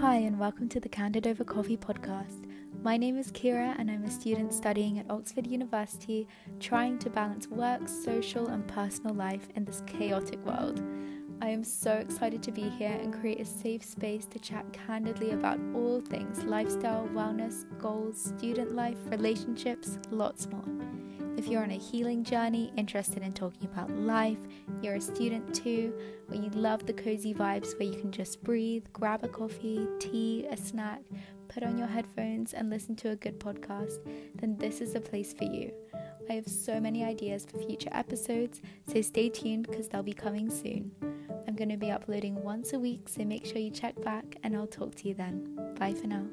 Hi, and welcome to the Candid Over Coffee podcast. My name is Kira, and I'm a student studying at Oxford University, trying to balance work, social, and personal life in this chaotic world. I am so excited to be here and create a safe space to chat candidly about all things lifestyle, wellness, goals, student life, relationships, lots more. If you're on a healing journey, interested in talking about life, you're a student too, or you love the cozy vibes where you can just breathe, grab a coffee, tea, a snack, put on your headphones, and listen to a good podcast, then this is the place for you. I have so many ideas for future episodes, so stay tuned because they'll be coming soon. I'm going to be uploading once a week, so make sure you check back, and I'll talk to you then. Bye for now.